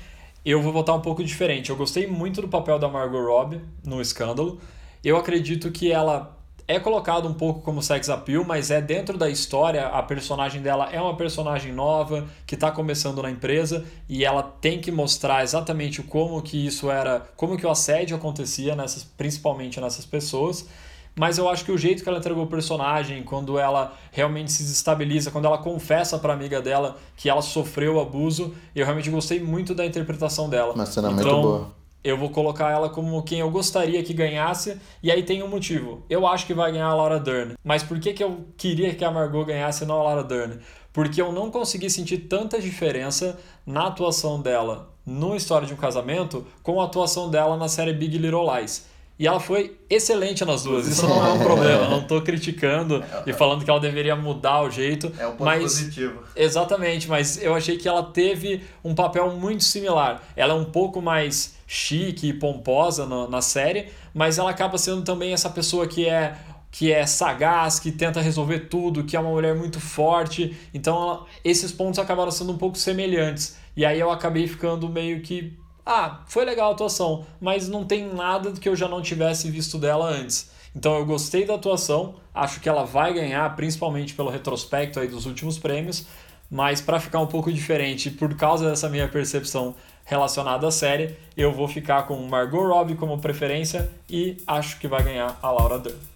eu vou votar um pouco diferente. Eu gostei muito do papel da Margot Robbie no Escândalo. Eu acredito que ela é colocada um pouco como sex appeal, mas é dentro da história, a personagem dela é uma personagem nova que está começando na empresa e ela tem que mostrar exatamente como que isso era, como que o assédio acontecia nessas, principalmente nessas pessoas mas eu acho que o jeito que ela entregou o personagem, quando ela realmente se desestabiliza, quando ela confessa para amiga dela que ela sofreu abuso, eu realmente gostei muito da interpretação dela. Uma cena então, muito boa. Eu vou colocar ela como quem eu gostaria que ganhasse, e aí tem um motivo. Eu acho que vai ganhar a Laura Dern. Mas por que, que eu queria que a Margot ganhasse e não a Laura Dern? Porque eu não consegui sentir tanta diferença na atuação dela no História de um Casamento com a atuação dela na série Big Little Lies. E ela foi excelente nas duas. Isso não é um problema. Eu não estou criticando e falando que ela deveria mudar o jeito. É um ponto mas, positivo. Exatamente, mas eu achei que ela teve um papel muito similar. Ela é um pouco mais chique e pomposa na, na série, mas ela acaba sendo também essa pessoa que é que é sagaz, que tenta resolver tudo, que é uma mulher muito forte. Então, esses pontos acabaram sendo um pouco semelhantes. E aí eu acabei ficando meio que ah, foi legal a atuação, mas não tem nada que eu já não tivesse visto dela antes. Então eu gostei da atuação, acho que ela vai ganhar, principalmente pelo retrospecto aí dos últimos prêmios, mas para ficar um pouco diferente, por causa dessa minha percepção relacionada à série. Eu vou ficar com Margot Robbie como preferência e acho que vai ganhar a Laura Dern.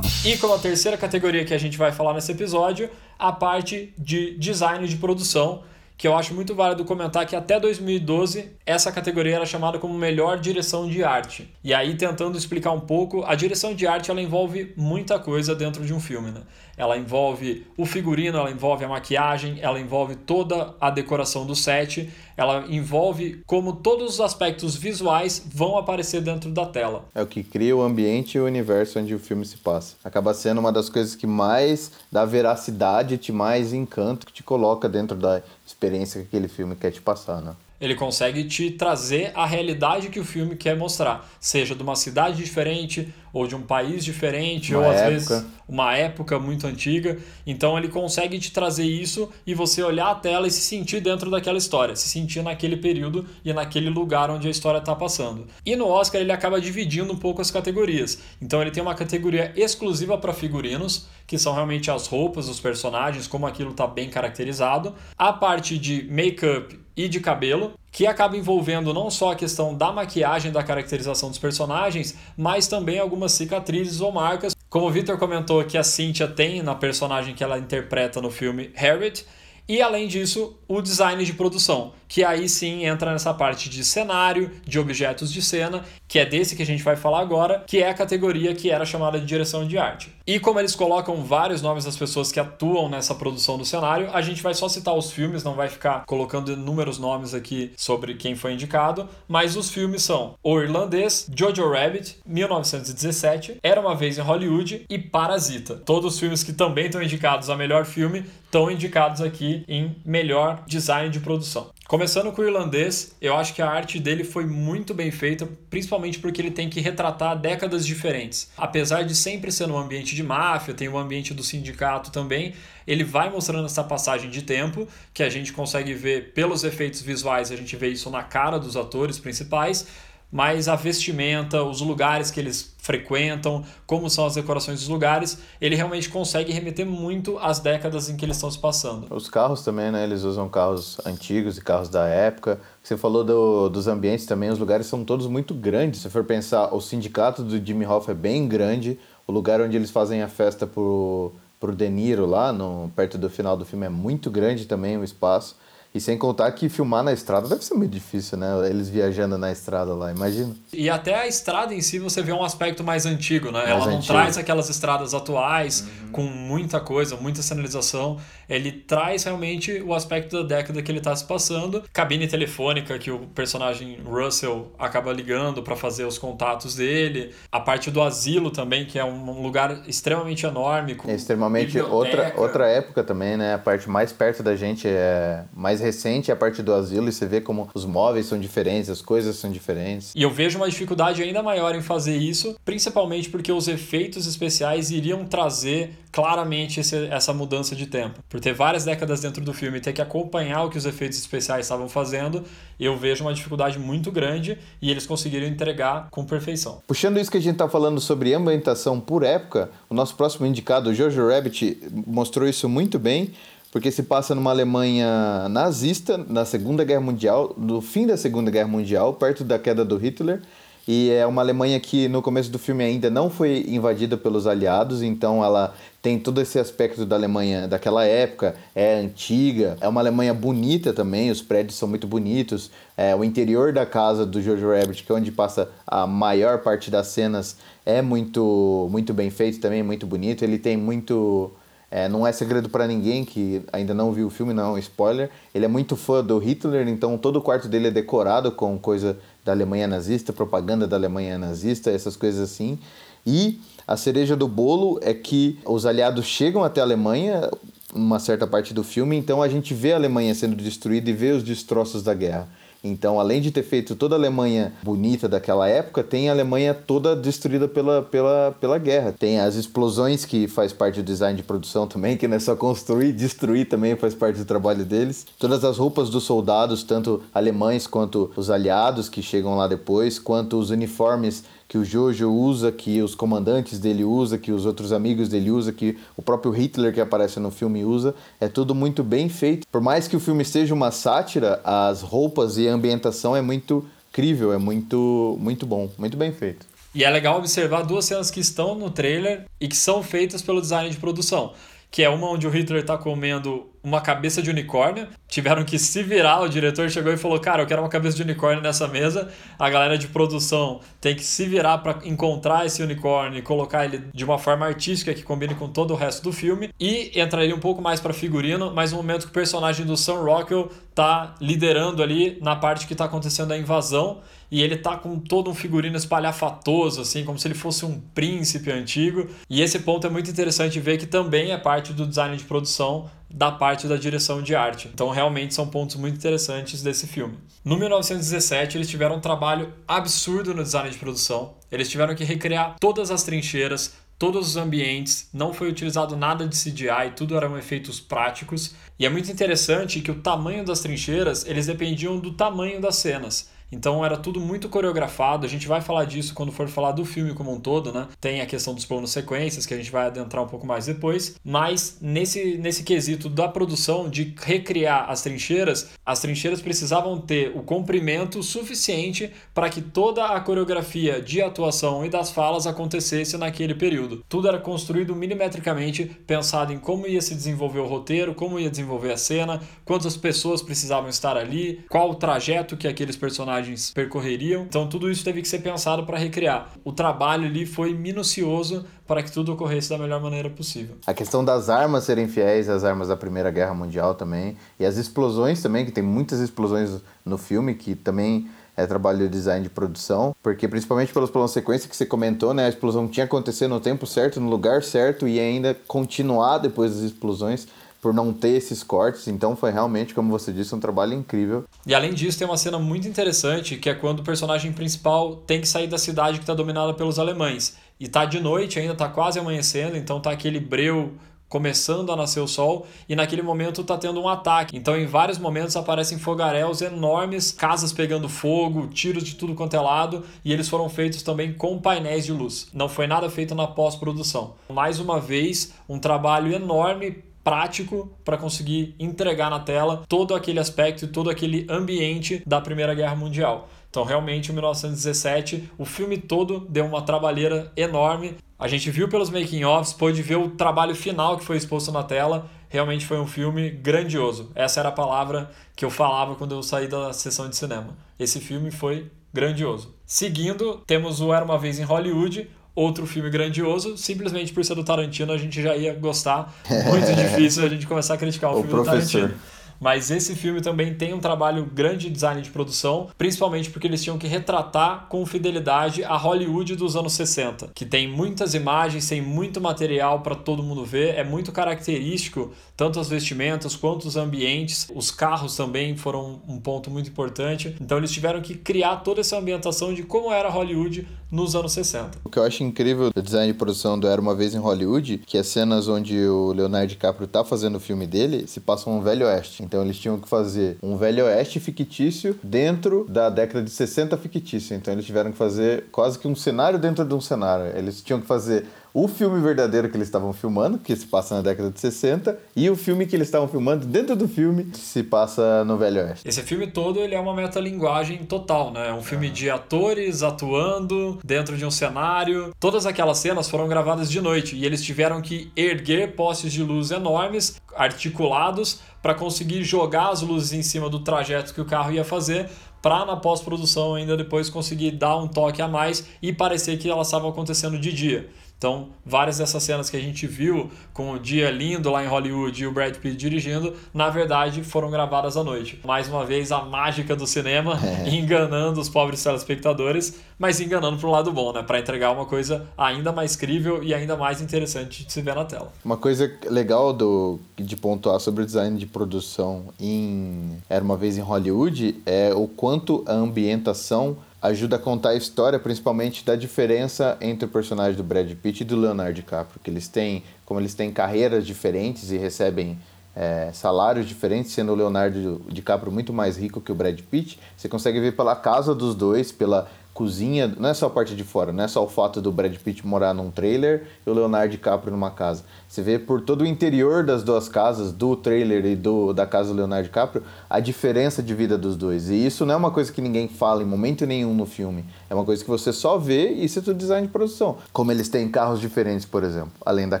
E como a terceira categoria que a gente vai falar nesse episódio, a parte de design de produção, que eu acho muito válido comentar que até 2012 essa categoria era chamada como melhor direção de arte. E aí tentando explicar um pouco, a direção de arte ela envolve muita coisa dentro de um filme, né? Ela envolve o figurino, ela envolve a maquiagem, ela envolve toda a decoração do set, ela envolve como todos os aspectos visuais vão aparecer dentro da tela. É o que cria o ambiente e o universo onde o filme se passa. Acaba sendo uma das coisas que mais dá veracidade, te mais encanto, que te coloca dentro da experiência que aquele filme quer te passar, né? Ele consegue te trazer a realidade que o filme quer mostrar, seja de uma cidade diferente ou de um país diferente, Uma ou às época. vezes uma época muito antiga. Então ele consegue te trazer isso e você olhar a tela e se sentir dentro daquela história, se sentir naquele período e naquele lugar onde a história está passando. E no Oscar ele acaba dividindo um pouco as categorias. Então ele tem uma categoria exclusiva para figurinos, que são realmente as roupas dos personagens, como aquilo está bem caracterizado. A parte de make-up e de cabelo, que acaba envolvendo não só a questão da maquiagem, da caracterização dos personagens, mas também algumas cicatrizes ou marcas. Como o Victor comentou que a Cynthia tem na personagem que ela interpreta no filme Harriet, e além disso, o design de produção, que aí sim entra nessa parte de cenário, de objetos de cena, que é desse que a gente vai falar agora, que é a categoria que era chamada de direção de arte. E como eles colocam vários nomes das pessoas que atuam nessa produção do cenário, a gente vai só citar os filmes, não vai ficar colocando inúmeros nomes aqui sobre quem foi indicado, mas os filmes são O Irlandês, Jojo Rabbit, 1917, Era uma vez em Hollywood e Parasita. Todos os filmes que também estão indicados a melhor filme estão indicados aqui em melhor design de produção. Começando com o irlandês, eu acho que a arte dele foi muito bem feita, principalmente porque ele tem que retratar décadas diferentes. Apesar de sempre ser no ambiente de máfia, tem o ambiente do sindicato também, ele vai mostrando essa passagem de tempo, que a gente consegue ver pelos efeitos visuais, a gente vê isso na cara dos atores principais, mas a vestimenta, os lugares que eles frequentam, como são as decorações dos lugares, ele realmente consegue remeter muito às décadas em que eles estão se passando. Os carros também, né? Eles usam carros antigos e carros da época. Você falou do- dos ambientes também, os lugares são todos muito grandes. Se for pensar, o sindicato do Jimmy Hoffa é bem grande. O lugar onde eles fazem a festa pro, pro De Niro lá, no, perto do final do filme, é muito grande também o espaço. E sem contar que filmar na estrada deve ser muito difícil, né? Eles viajando na estrada lá, imagina. E até a estrada em si você vê um aspecto mais antigo, né? Mais Ela não antigo. traz aquelas estradas atuais com muita coisa, muita sinalização. Ele traz realmente o aspecto da década que ele está se passando. Cabine telefônica que o personagem Russell acaba ligando para fazer os contatos dele. A parte do asilo também, que é um lugar extremamente enorme. Com É extremamente biblioteca. outra, outra época também, né? A parte mais perto da gente é mais recente, é a parte do asilo, e você vê como os móveis são diferentes, as coisas são diferentes. E eu vejo uma dificuldade ainda maior em fazer isso, principalmente porque os efeitos especiais iriam trazer claramente esse- essa mudança de tempo. Por ter várias décadas dentro do filme e ter que acompanhar o que os efeitos especiais estavam fazendo, eu vejo uma dificuldade muito grande e eles conseguiram entregar com perfeição. Puxando isso que a gente tá falando sobre ambientação por época, o nosso próximo indicado, Jojo Rabbit, mostrou isso muito bem, porque se passa numa Alemanha nazista, na Segunda Guerra Mundial, no fim da Segunda Guerra Mundial, perto da queda do Hitler. E é uma Alemanha que no começo do filme ainda não foi invadida pelos aliados, então ela tem todo esse aspecto da Alemanha daquela época, é antiga, é uma Alemanha bonita também, os prédios são muito bonitos, é, o interior da casa do Jojo Rabbit, que é onde passa a maior parte das cenas, é muito, muito bem feito também, muito bonito, ele tem muito... É, não é segredo pra ninguém que ainda não viu o filme, não, spoiler. Ele é muito fã do Hitler, então todo o quarto dele é decorado com coisa da Alemanha nazista, propaganda da Alemanha nazista, essas coisas assim. E a cereja do bolo é que os aliados chegam até a Alemanha, uma certa parte do filme, então a gente vê a Alemanha sendo destruída e vê os destroços da guerra. Então, além de ter feito toda a Alemanha bonita daquela época, tem a Alemanha toda destruída pela, pela, pela guerra. Tem as explosões, que faz parte do design de produção também, que não é só construir, destruir também faz parte do trabalho deles. Todas as roupas dos soldados, tanto alemães quanto os aliados que chegam lá depois, quanto os uniformes que o Jojo usa, que os comandantes dele usa, que os outros amigos dele usa, que o próprio Hitler que aparece no filme usa. É tudo muito bem feito. Por mais que o filme seja uma sátira, as roupas e a ambientação é muito crível, é muito, muito bom, muito bem feito. E é legal observar duas cenas que estão no trailer e que são feitas pelo design de produção. Que é uma onde o Hitler está comendo uma cabeça de unicórnio. Tiveram que se virar, o diretor chegou e falou: Cara, eu quero uma cabeça de unicórnio nessa mesa. A galera de produção tem que se virar para encontrar esse unicórnio e colocar ele de uma forma artística que combine com todo o resto do filme. E entraria um pouco mais para figurino, mas no momento que o personagem do Sam Rockwell tá liderando ali na parte que tá acontecendo a invasão e ele tá com todo um figurino espalhafatoso, assim, como se ele fosse um príncipe antigo. E esse ponto é muito interessante ver que também é parte do design de produção da parte da direção de arte. Então, realmente são pontos muito interessantes desse filme. No 1917, eles tiveram um trabalho absurdo no design de produção. Eles tiveram que recriar todas as trincheiras, todos os ambientes, não foi utilizado nada de CGI, tudo eram efeitos práticos. E é muito interessante que o tamanho das trincheiras, eles dependiam do tamanho das cenas. Então era tudo muito coreografado. A gente vai falar disso quando for falar do filme como um todo, né? Tem a questão dos planos sequências, que a gente vai adentrar um pouco mais depois. Mas nesse, nesse quesito da produção, de recriar as trincheiras, as trincheiras precisavam ter o comprimento suficiente para que toda a coreografia de atuação e das falas acontecesse naquele período. Tudo era construído milimetricamente, pensado em como ia se desenvolver o roteiro, como ia desenvolver a cena, quantas pessoas precisavam estar ali, qual o trajeto que aqueles personagens personagens percorreriam. Então tudo isso teve que ser pensado para recriar. O trabalho ali foi minucioso para que tudo ocorresse da melhor maneira possível. A questão das armas serem fiéis às armas da Primeira Guerra Mundial também e as explosões também, que tem muitas explosões no filme que também é trabalho de design de produção, porque principalmente pelos planos sequência que você comentou, né, a explosão tinha acontecido no tempo certo, no lugar certo e ainda continuar depois das explosões por não ter esses cortes. Então foi realmente, como você disse, um trabalho incrível. E além disso, tem uma cena muito interessante que é quando o personagem principal tem que sair da cidade que está dominada pelos alemães. E tá de noite, ainda tá quase amanhecendo, então tá aquele breu começando a nascer o sol e naquele momento tá tendo um ataque. Então em vários momentos aparecem fogaréus enormes, casas pegando fogo, tiros de tudo quanto é lado e eles foram feitos também com painéis de luz. Não foi nada feito na pós-produção. Mais uma vez, um trabalho enorme prático para conseguir entregar na tela todo aquele aspecto e todo aquele ambiente da Primeira Guerra Mundial. Então, realmente, em 1917, o filme todo deu uma trabalheira enorme. A gente viu pelos making-offs, pôde ver o trabalho final que foi exposto na tela. Realmente foi um filme grandioso. Essa era a palavra que eu falava quando eu saí da sessão de cinema. Esse filme foi grandioso. Seguindo, temos o Era uma Vez em Hollywood, outro filme grandioso, simplesmente por ser do Tarantino a gente já ia gostar. Muito difícil a gente começar a criticar o, o filme professor. do Tarantino. Mas esse filme também tem um trabalho grande de design de produção, principalmente porque eles tinham que retratar com fidelidade a Hollywood dos anos 60, que tem muitas imagens, tem muito material para todo mundo ver, é muito característico, tanto as vestimentas quanto os ambientes. Os carros também foram um ponto muito importante. Então eles tiveram que criar toda essa ambientação de como era Hollywood nos anos 60. O que eu acho incrível do design de produção do Era Uma Vez em Hollywood, que as cenas onde o Leonardo DiCaprio tá fazendo o filme dele, se passam no Velho Oeste. Então eles tinham que fazer um Velho Oeste fictício dentro da década de 60 fictício. Então eles tiveram que fazer quase que um cenário dentro de um cenário. Eles tinham que fazer o filme verdadeiro que eles estavam filmando, que se passa na década de 60, e o filme que eles estavam filmando dentro do filme, que se passa no Velho Oeste. Esse filme todo ele é uma metalinguagem total, né? É um filme de atores atuando dentro de um cenário. Todas aquelas cenas foram gravadas de noite e eles tiveram que erguer postes de luz enormes, articulados, para conseguir jogar as luzes em cima do trajeto que o carro ia fazer para na pós-produção ainda depois conseguir dar um toque a mais e parecer que elas estavam acontecendo de dia. Então, várias dessas cenas que a gente viu com o dia lindo lá em Hollywood e o Brad Pitt dirigindo, na verdade foram gravadas à noite. Mais uma vez, a mágica do cinema é. enganando os pobres telespectadores, mas enganando para o lado bom, né? Para entregar uma coisa ainda mais crível e ainda mais interessante de se ver na tela. Uma coisa legal do, de pontuar sobre o design de produção em Era uma Vez em Hollywood é o quanto a ambientação ajuda a contar a história, principalmente da diferença entre o personagem do Brad Pitt e do Leonardo DiCaprio, que eles têm, como eles têm carreiras diferentes e recebem é, salários diferentes, sendo o Leonardo DiCaprio muito mais rico que o Brad Pitt, você consegue ver pela casa dos dois, pela cozinha, não é só a parte de fora, não é só o fato do Brad Pitt morar num trailer e o Leonardo DiCaprio numa casa. Você vê por todo o interior das duas casas, do trailer e do, da casa do Leonardo DiCaprio, a diferença de vida dos dois. E isso não é uma coisa que ninguém fala em momento nenhum no filme. É uma coisa que você só vê e isso é tudo design de produção. Como eles têm carros diferentes, por exemplo, além da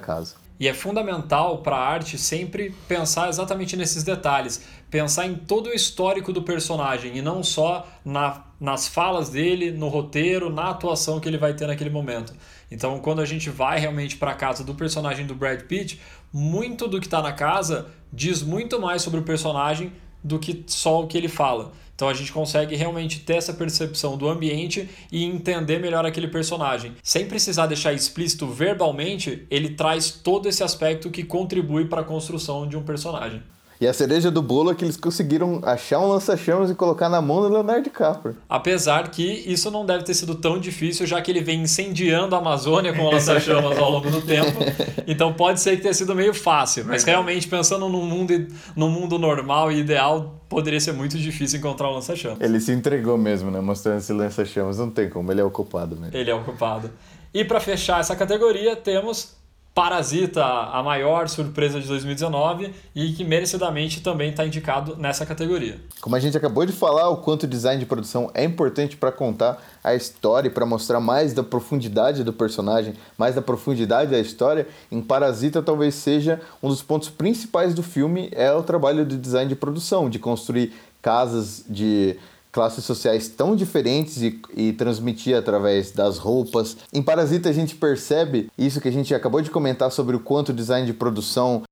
casa. E é fundamental para a arte sempre pensar exatamente nesses detalhes, pensar em todo o histórico do personagem e não só na, nas falas dele, no roteiro, na atuação que ele vai ter naquele momento. Então, quando a gente vai realmente para a casa do personagem do Brad Pitt, muito do que está na casa diz muito mais sobre o personagem do que só o que ele fala. Então a gente consegue realmente ter essa percepção do ambiente e entender melhor aquele personagem. Sem precisar deixar explícito verbalmente, ele traz todo esse aspecto que contribui para a construção de um personagem. E a cereja do bolo é que eles conseguiram achar um lança-chamas e colocar na mão do Leonardo DiCaprio. Apesar que isso não deve ter sido tão difícil, já que ele vem incendiando a Amazônia com o lança-chamas ao longo do tempo. Então pode ser que tenha sido meio fácil. Mas realmente, pensando num mundo, num mundo normal e ideal, poderia ser muito difícil encontrar um lança-chamas. Ele se entregou mesmo, né? Mostrando esse lança-chamas. Não tem como, ele é o culpado mesmo. Ele é o culpado. E para fechar essa categoria, temos Parasita, a maior surpresa de 2019 e que merecidamente também está indicado nessa categoria. Como a gente acabou de falar, o quanto o design de produção é importante para contar a história e para mostrar mais da profundidade do personagem, mais da profundidade da história, em Parasita talvez seja um dos pontos principais do filme é o trabalho do design de produção, de construir casas de classes sociais tão diferentes e, e transmitir através das roupas. Em Parasita a gente percebe isso que a gente acabou de comentar sobre o quanto o design de produção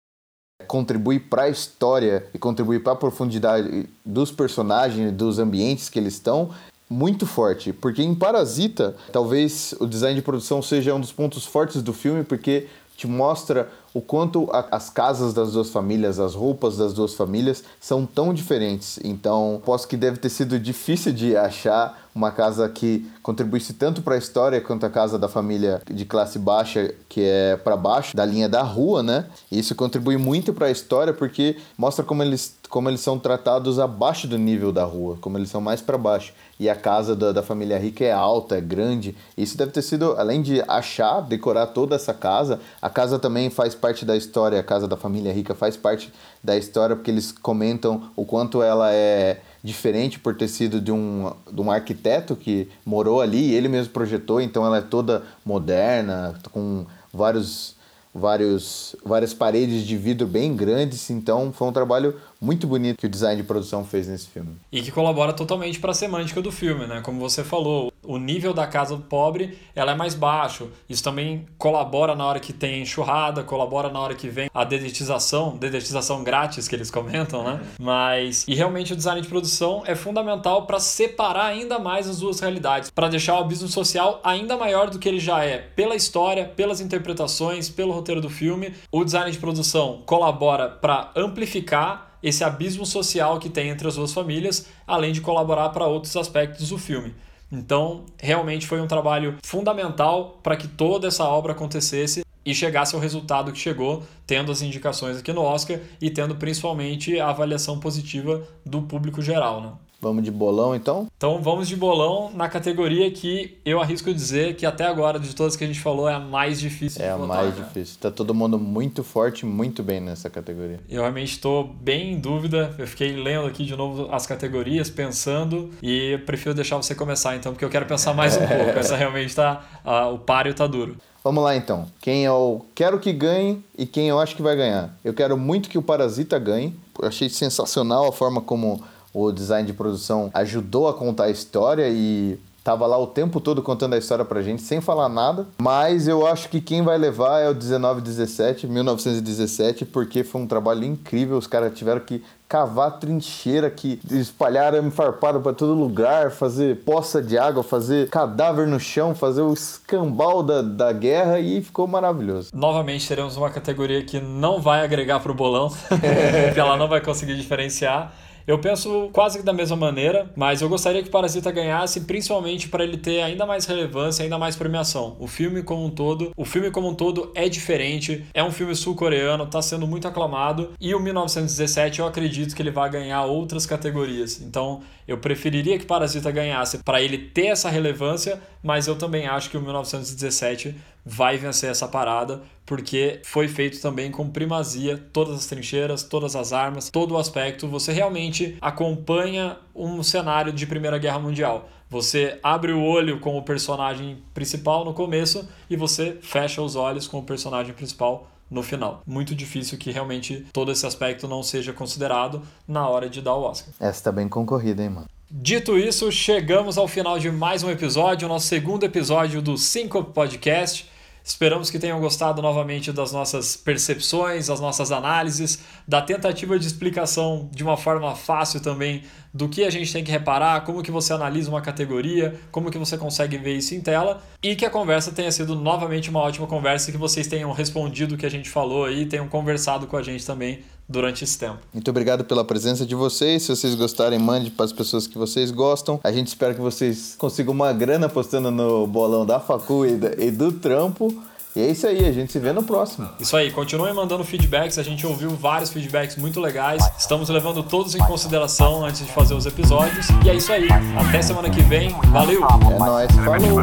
contribui para a história e contribui para a profundidade dos personagens, dos ambientes que eles estão, muito forte, porque em Parasita, talvez o design de produção seja um dos pontos fortes do filme, porque te mostra o quanto a, as casas das duas famílias, as roupas das duas famílias são tão diferentes. Então, posso que deve ter sido difícil de achar uma casa que contribuísse tanto para a história quanto a casa da família de classe baixa, que é para baixo da linha da rua, né? E isso contribui muito para a história porque mostra como eles, como eles são tratados abaixo do nível da rua, como eles são mais para baixo. E a casa da, da família rica é alta, é grande. Isso deve ter sido, além de achar, decorar toda essa casa, a casa também faz parte da história, a casa da família rica faz parte da história porque eles comentam o quanto ela é diferente por ter sido de um, de um arquiteto que morou ali ele mesmo projetou, então ela é toda moderna, com vários vários, várias paredes de vidro bem grandes, então foi um trabalho muito bonito que o design de produção fez nesse filme. E que colabora totalmente para a semântica do filme, né? Como você falou, o nível da casa do pobre ela é mais baixo. Isso também colabora na hora que tem enxurrada, colabora na hora que vem a dedetização, dedetização grátis que eles comentam, né? Mas e realmente o design de produção é fundamental para separar ainda mais as duas realidades, para deixar o abismo social ainda maior do que ele já é, pela história, pelas interpretações, pelo roteiro do filme. O design de produção colabora para amplificar esse abismo social que tem entre as duas famílias, além de colaborar para outros aspectos do filme. Então, realmente foi um trabalho fundamental para que toda essa obra acontecesse e chegasse ao resultado que chegou, tendo as indicações aqui no Oscar e tendo principalmente a avaliação positiva do público geral. Né? Vamos de bolão então? Então vamos de bolão na categoria que eu arrisco dizer que até agora, de todas que a gente falou, é a mais difícil É a votar, mais cara. difícil. Tá todo mundo muito forte, muito bem nessa categoria. Eu realmente estou bem em dúvida. Eu fiquei lendo aqui de novo as categorias, pensando, e prefiro deixar você começar então, porque eu quero pensar mais um pouco. Essa realmente tá. ah, o páreo tá duro. Vamos lá então. Quem eu quero que ganhe e quem eu acho que vai ganhar. Eu quero muito que o Parasita ganhe. Eu achei sensacional a forma como o design de produção ajudou a contar a história e tava lá o tempo todo contando a história pra gente sem falar nada. Mas eu acho que quem vai levar é o 1917, 1917, porque foi um trabalho incrível. Os caras tiveram que cavar trincheira que espalharam arame farpado para todo lugar, fazer poça de água, fazer cadáver no chão, fazer o escambau da, da guerra e ficou maravilhoso. Novamente teremos uma categoria que não vai agregar pro bolão, porque ela não vai conseguir diferenciar. Eu penso quase que da mesma maneira, mas eu gostaria que Parasita ganhasse, principalmente para ele ter ainda mais relevância, ainda mais premiação. O filme como um todo, o filme como um todo é diferente, é um filme sul-coreano, está sendo muito aclamado e o 1917 eu acredito que ele vai ganhar outras categorias. Então, eu preferiria que Parasita ganhasse para ele ter essa relevância, mas eu também acho que o 1917 vai vencer essa parada, porque foi feito também com primazia, todas as trincheiras, todas as armas, todo o aspecto. Você realmente acompanha um cenário de Primeira Guerra Mundial. Você abre o olho com o personagem principal no começo e você fecha os olhos com o personagem principal no final. Muito difícil que realmente todo esse aspecto não seja considerado na hora de dar o Oscar. Essa tá bem concorrida, hein, mano? Dito isso, chegamos ao final de mais um episódio, o nosso segundo episódio do Cinco Podcast. Esperamos que tenham gostado novamente das nossas percepções, das nossas análises, da tentativa de explicação de uma forma fácil também do que a gente tem que reparar, como que você analisa uma categoria, como que você consegue ver isso em tela e que a conversa tenha sido novamente uma ótima conversa que vocês tenham respondido o que a gente falou e tenham conversado com a gente também durante esse tempo. Muito obrigado pela presença de vocês. Se vocês gostarem, mande para as pessoas que vocês gostam. A gente espera que vocês consigam uma grana postando no bolão da Facu e, do trampo. E é isso aí, a gente se vê no próximo. Isso aí, continuem mandando feedbacks, a gente ouviu vários feedbacks muito legais. Estamos levando todos em consideração antes de fazer os episódios. E é isso aí, até semana que vem. Valeu! É nóis, falou!